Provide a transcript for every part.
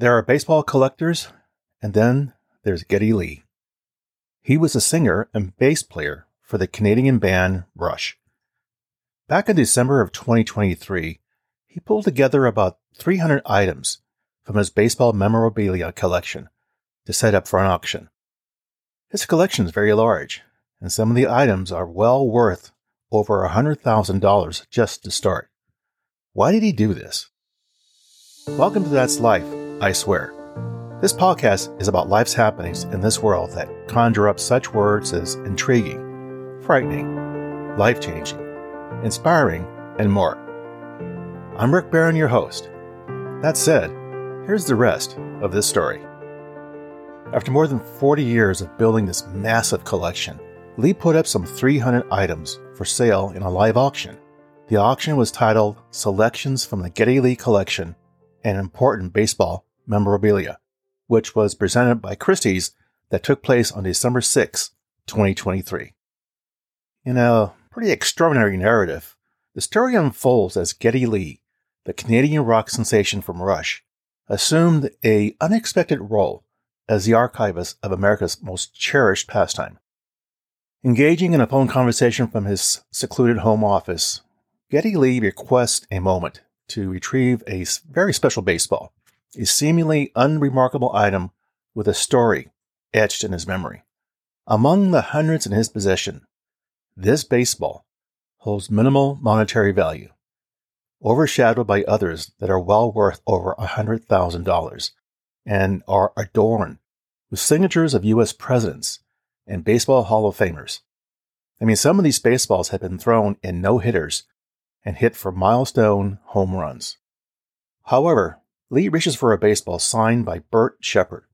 There are baseball collectors, and then there's Geddy Lee. He was a singer and bass player for the Canadian band Rush. Back in December of 2023, he pulled together about 300 items from his baseball memorabilia collection to set up for an auction. His collection is very large, and some of the items are well worth over $100,000 just to start. Why did he do this? Welcome to That's Life, I swear. This podcast is about life's happenings in this world that conjure up such words as intriguing, frightening, life changing, inspiring, and more. I'm Rick Barron, your host. That said, here's the rest of this story. After more than 40 years of building this massive collection, Lee put up some 300 items for sale in a live auction. The auction was titled Selections from the Geddy Lee Collection an Important Baseball Memorabilia, which was presented by Christie's that took place on December 6, 2023. In a pretty extraordinary narrative, the story unfolds as Geddy Lee, the Canadian rock sensation from Rush, assumed a unexpected role as the archivist of America's most cherished pastime. Engaging in a phone conversation from his secluded home office, Geddy Lee requests a moment to retrieve a very special baseball, a seemingly unremarkable item with a story etched in his memory. Among the hundreds in his possession, this baseball holds minimal monetary value, overshadowed by others that are well worth over $100,000 and are adorned with signatures of U.S. presidents and baseball Hall of Famers. I mean, some of these baseballs have been thrown in no hitters and hit for milestone home runs. However, Lee reaches for a baseball signed by Bert Shepard,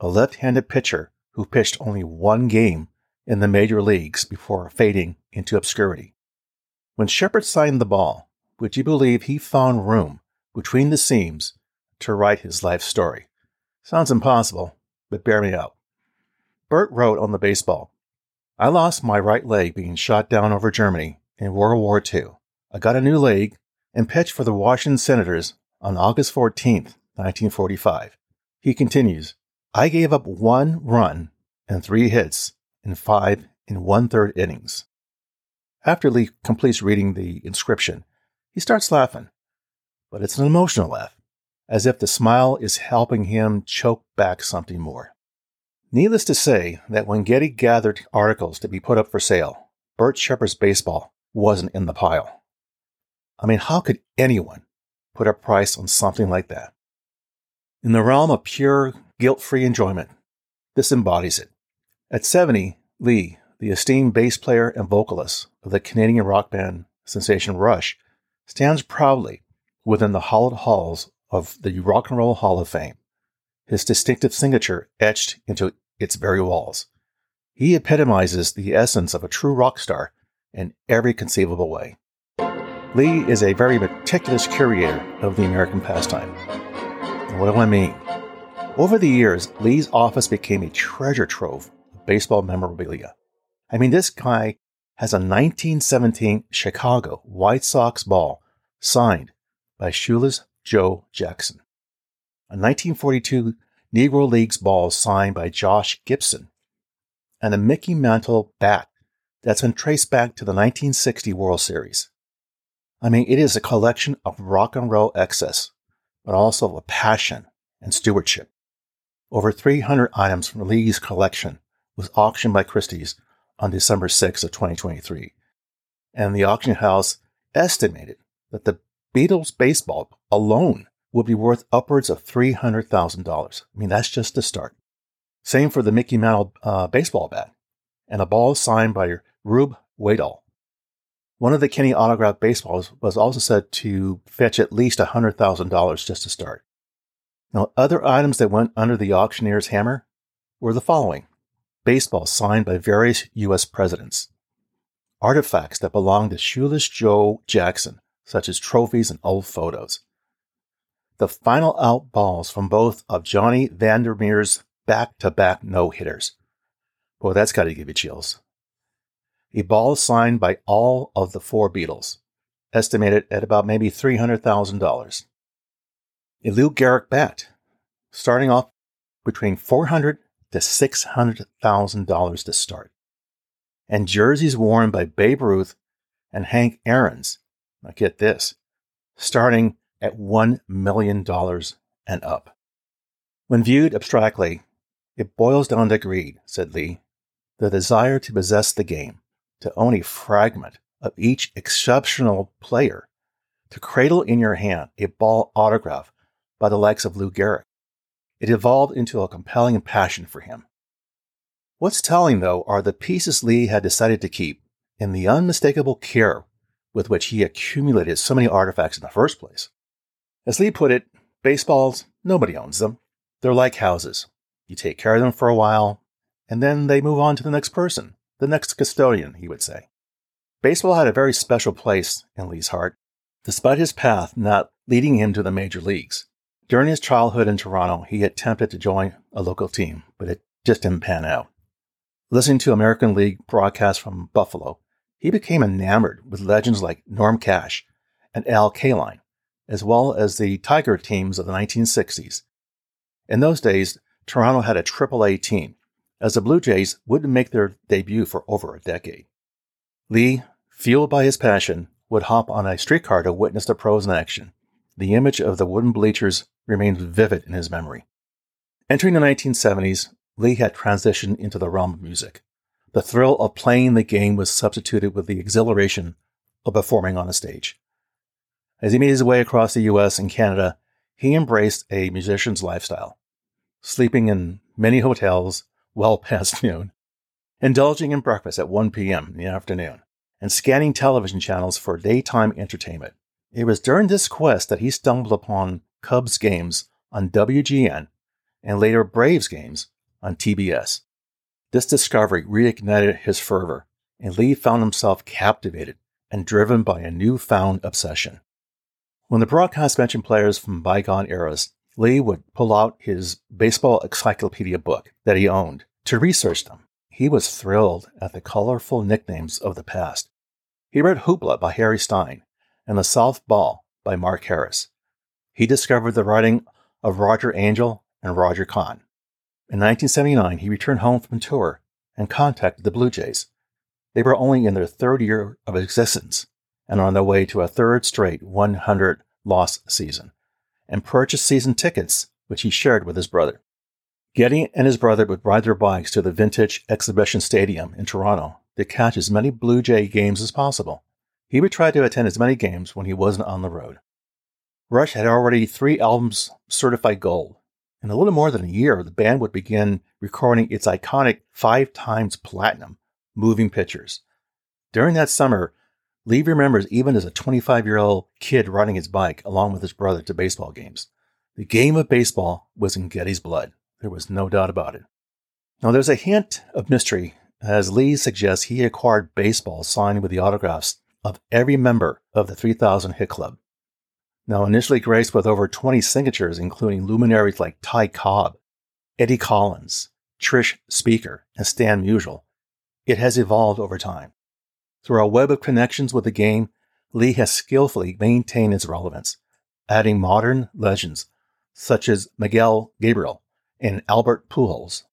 a left handed pitcher who pitched only one game in the major leagues before fading into obscurity. When Shepard signed the ball, would you believe he found room between the seams to write his life story? Sounds impossible, but bear me out. Bert wrote on the baseball I lost my right leg being shot down over Germany in World War II. I got a new leg and pitched for the Washington Senators on August 14th, 1945. He continues, I gave up one run and three hits in five and one third innings. After Lee completes reading the inscription, he starts laughing, but it's an emotional laugh, as if the smile is helping him choke back something more. Needless to say that when Geddy gathered articles to be put up for sale, Bert Shepard's baseball wasn't in the pile. I mean, how could anyone put a price on something like that? In the realm of pure, guilt free enjoyment, this embodies it. At 70, Lee, the esteemed bass player and vocalist of the Canadian rock band sensation Rush, stands proudly within the hollowed halls of the Rock and Roll Hall of Fame, his distinctive signature etched into its very walls. He epitomizes the essence of a true rock star in every conceivable way. Lee is a very meticulous curator of the American pastime. And what do I mean? Over the years, Lee's office became a treasure trove of baseball memorabilia. I mean, this guy has a 1917 Chicago White Sox ball signed by Shoeless Joe Jackson, a 1942 Negro Leagues ball signed by Josh Gibson, and a Mickey Mantle bat that's been traced back to the 1960 World Series. I mean, it is a collection of rock and roll excess, but also of passion and stewardship. Over 300 items from Lee's collection was auctioned by Christie's on December 6 of 2023. And the auction house estimated that the Beatles baseball alone would be worth upwards of $300,000. I mean, that's just the start. Same for the Mickey Mantle uh, baseball bat and a ball signed by Rube Waddell. One of the Kenny autographed baseballs was also said to fetch at least $100,000 just to start. Now, other items that went under the auctioneer's hammer were the following baseballs signed by various U.S. presidents, artifacts that belonged to Shoeless Joe Jackson, such as trophies and old photos, the final out balls from both of Johnny Vander Meer's back to back no hitters. Boy, that's got to give you chills a ball signed by all of the four Beatles, estimated at about maybe $300,000. A Lou Gehrig bat, starting off between $400 to $600,000 to start. And jerseys worn by Babe Ruth and Hank Aaron's, now get this, starting at $1 million and up. When viewed abstractly, it boils down to greed, said Lee, the desire to possess the game, to own a fragment of each exceptional player, to cradle in your hand a ball autograph by the likes of Lou Gehrig. It evolved into a compelling passion for him. What's telling, though, are the pieces Lee had decided to keep and the unmistakable care with which he accumulated so many artifacts in the first place. As Lee put it, baseballs, nobody owns them. They're like houses. You take care of them for a while, and then they move on to the next person, the next custodian, he would say. Baseball had a very special place in Lee's heart, despite his path not leading him to the major leagues. During his childhood in Toronto, he attempted to join a local team, but it just didn't pan out. Listening to American League broadcasts from Buffalo, he became enamored with legends like Norm Cash and Al Kaline, as well as the Tiger teams of the 1960s. In those days, Toronto had a AAA team, as the Blue Jays wouldn't make their debut for over a decade. Lee, fueled by his passion, would hop on a streetcar to witness the pros in action. The image of the wooden bleachers remains vivid in his memory. Entering the 1970s, Lee had transitioned into the realm of music. The thrill of playing the game was substituted with the exhilaration of performing on a stage. As he made his way across the US and Canada, he embraced a musician's lifestyle, sleeping in many hotels well past noon, indulging in breakfast at 1 p.m. in the afternoon, and scanning television channels for daytime entertainment. It was during this quest that he stumbled upon Cubs games on WGN and later Braves games on TBS. This discovery reignited his fervor, and Lee found himself captivated and driven by a newfound obsession. When the broadcast mentioned players from bygone eras, Lee would pull out his baseball encyclopedia book that he owned to research them. He was thrilled at the colorful nicknames of the past. He read Hoopla by Harry Stein and The Southpaw by Mark Harris. He discovered the writing of Roger Angell and Roger Kahn. In 1979, he returned home from tour and contacted the Blue Jays. They were only in their third year of existence and on their way to a third straight 100 loss season, and purchased season tickets, which he shared with his brother. Geddy and his brother would ride their bikes to the Vintage Exhibition Stadium in Toronto to catch as many Blue Jay games as possible. He would try to attend as many games when he wasn't on the road. Rush had already three albums certified gold. In a little more than a year, the band would begin recording its iconic five times platinum, Moving Pictures. During that summer, Lee remembers even as a 25 year old kid riding his bike along with his brother to baseball games. The game of baseball was in Geddy's blood. There was no doubt about it. Now, there's a hint of mystery as Lee suggests he acquired baseball signed with the autographs of every member of the 3000 Hit Club. Now, initially graced with over 20 signatures, including luminaries like Ty Cobb, Eddie Collins, Tris Speaker, and Stan Musial, it has evolved over time. Through a web of connections with the game, Lee has skillfully maintained its relevance, adding modern legends such as Miguel Cabrera, and Albert Pujols.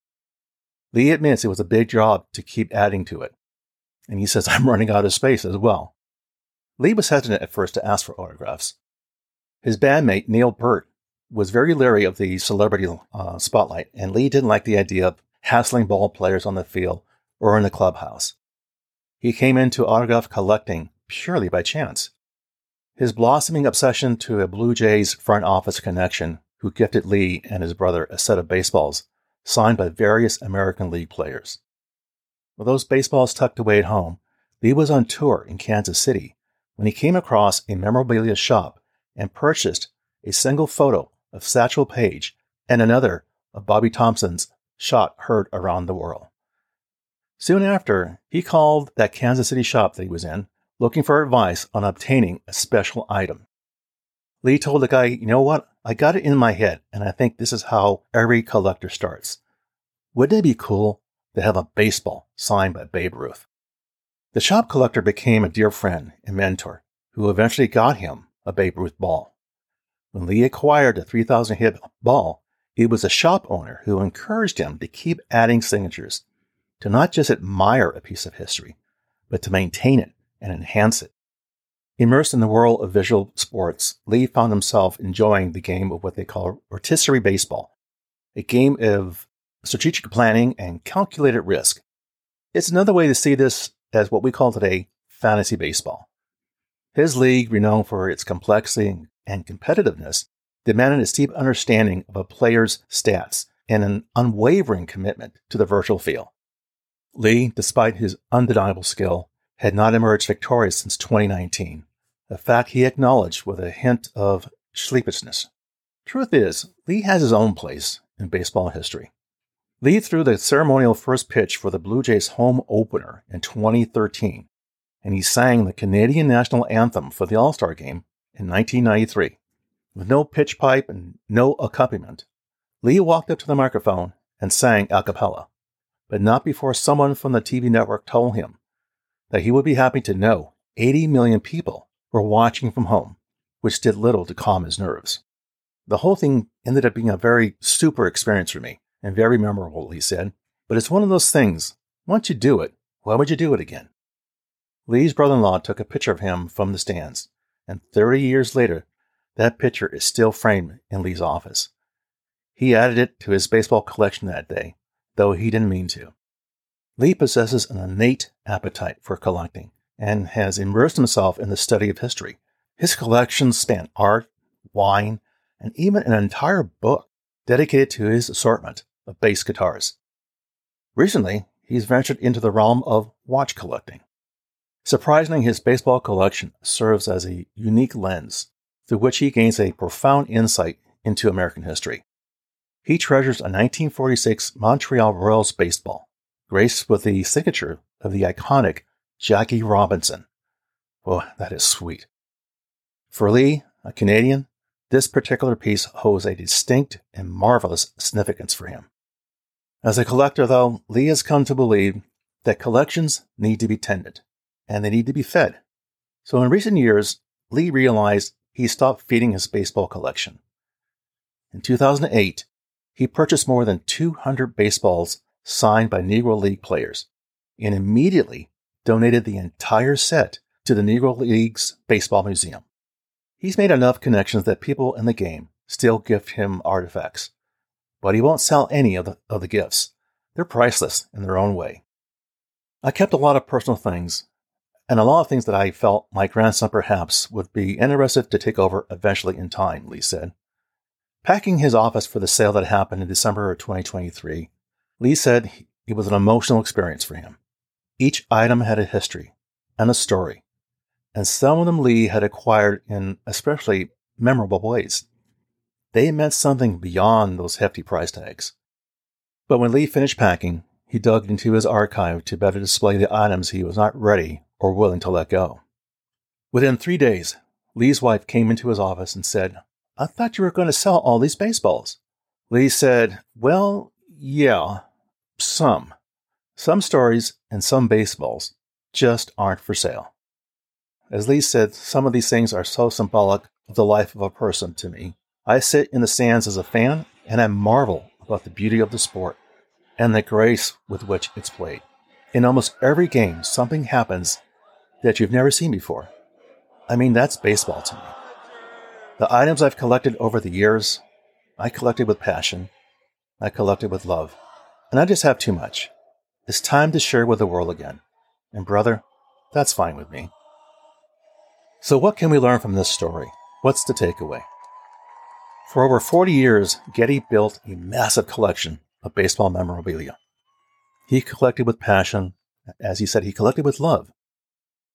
Lee admits it was a big job to keep adding to it. And he says, I'm running out of space as well. Lee was hesitant at first to ask for autographs. His bandmate, Neil Peart, was very leery of the celebrity uh, spotlight, and Lee didn't like the idea of hassling ball players on the field or in the clubhouse. He came into autograph collecting purely by chance. His blossoming obsession to a Blue Jays front office connection who gifted Lee and his brother a set of baseballs signed by various American League players. With those baseballs tucked away at home, Lee was on tour in Kansas City when he came across a memorabilia shop and purchased a single photo of Satchel Paige and another of Bobby Thomson's shot heard around the world. Soon after, he called that Kansas City shop that he was in, looking for advice on obtaining a special item. Lee told the guy, you know what? I got it in my head, and I think this is how every collector starts. Wouldn't it be cool to have a baseball signed by Babe Ruth? The shop collector became a dear friend and mentor who eventually got him a Babe Ruth ball. When Lee acquired the 3000 hit ball, It was a shop owner who encouraged him to keep adding signatures, to not just admire a piece of history, but to maintain it and enhance it. Immersed in the world of visual sports, Lee found himself enjoying the game of what they call rotisserie baseball, a game of strategic planning and calculated risk. It's another way to see this as what we call today fantasy baseball. His league, renowned for its complexity and competitiveness, demanded a deep understanding of a player's stats and an unwavering commitment to the virtual field. Lee, despite his undeniable skill, had not emerged victorious since 2019, a fact he acknowledged with a hint of sleepishness. Truth is, Lee has his own place in baseball history. Lee threw the ceremonial first pitch for the Blue Jays home opener in 2013, and he sang the Canadian national anthem for the All Star game in 1993. With no pitch pipe and no accompaniment, Lee walked up to the microphone and sang a cappella, but not before someone from the TV network told him that he would be happy to know 80 million people were watching from home, which did little to calm his nerves. The whole thing ended up being a very super experience for me and very memorable, he said. But it's one of those things, once you do it, why would you do it again? Lee's brother in law took a picture of him from the stands, and 30 years later, that picture is still framed in Lee's office. He added it to his baseball collection that day, though he didn't mean to. Lee possesses an innate appetite for collecting and has immersed himself in the study of history. His collections span art, wine, and even an entire book dedicated to his assortment of bass guitars. Recently, he's ventured into the realm of watch collecting. Surprisingly, his baseball collection serves as a unique lens through which he gains a profound insight into American history. He treasures a 1946 Montreal Royals baseball, graced with the signature of the iconic Jackie Robinson. Oh, that is sweet. For Lee, a Canadian, this particular piece holds a distinct and marvelous significance for him. As a collector, though, Lee has come to believe that collections need to be tended and they need to be fed. So in recent years, Lee realized he stopped feeding his baseball collection. In 2008, he purchased more than 200 baseballs signed by Negro League players and immediately donated the entire set to the Negro League's Baseball Museum. He's made enough connections that people in the game still gift him artifacts, but he won't sell any of the, of the gifts. They're priceless in their own way. I kept a lot of personal things and a lot of things that I felt my grandson perhaps would be interested to take over eventually in time, Lee said. Packing his office for the sale that happened in December of 2023, Lee said it was an emotional experience for him. Each item had a history and a story, and some of them Lee had acquired in especially memorable ways. They meant something beyond those hefty price tags. But when Lee finished packing, he dug into his archive to better display the items he was not ready or willing to let go. Within three days, Lee's wife came into his office and said, I thought you were going to sell all these baseballs. Lee said, Well, yeah, some. Some stories and some baseballs just aren't for sale. As Lee said, some of these things are so symbolic of the life of a person to me. I sit in the stands as a fan and I marvel about the beauty of the sport and the grace with which it's played. In almost every game, something happens that you've never seen before. I mean, that's baseball to me. The items I've collected over the years, I collected with passion. I collected with love. And I just have too much. It's time to share with the world again. And brother, that's fine with me. So, what can we learn from this story? What's the takeaway? For over 40 years, Geddy built a massive collection of baseball memorabilia. He collected with passion. As he said, he collected with love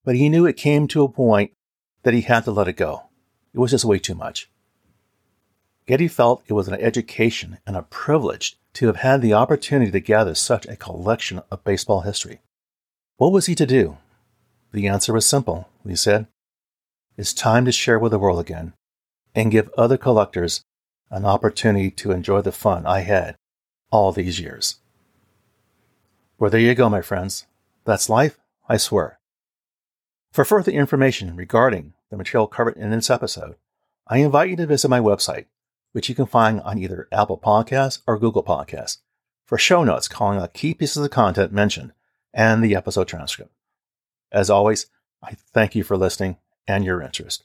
but he knew it came to a point that he had to let it go. It was just way too much. Geddy felt it was an education and a privilege to have had the opportunity to gather such a collection of baseball history. What was he to do? The answer was simple, he said. It's time to share with the world again and give other collectors an opportunity to enjoy the fun I had all these years. Well, there you go, my friends. That's life, I swear. For further information regarding the material covered in this episode, I invite you to visit my website, which you can find on either Apple Podcasts or Google Podcasts, for show notes calling out key pieces of content mentioned and the episode transcript. As always, I thank you for listening and your interest.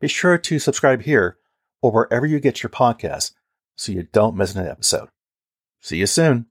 Be sure to subscribe here or wherever you get your podcasts so you don't miss an episode. See you soon.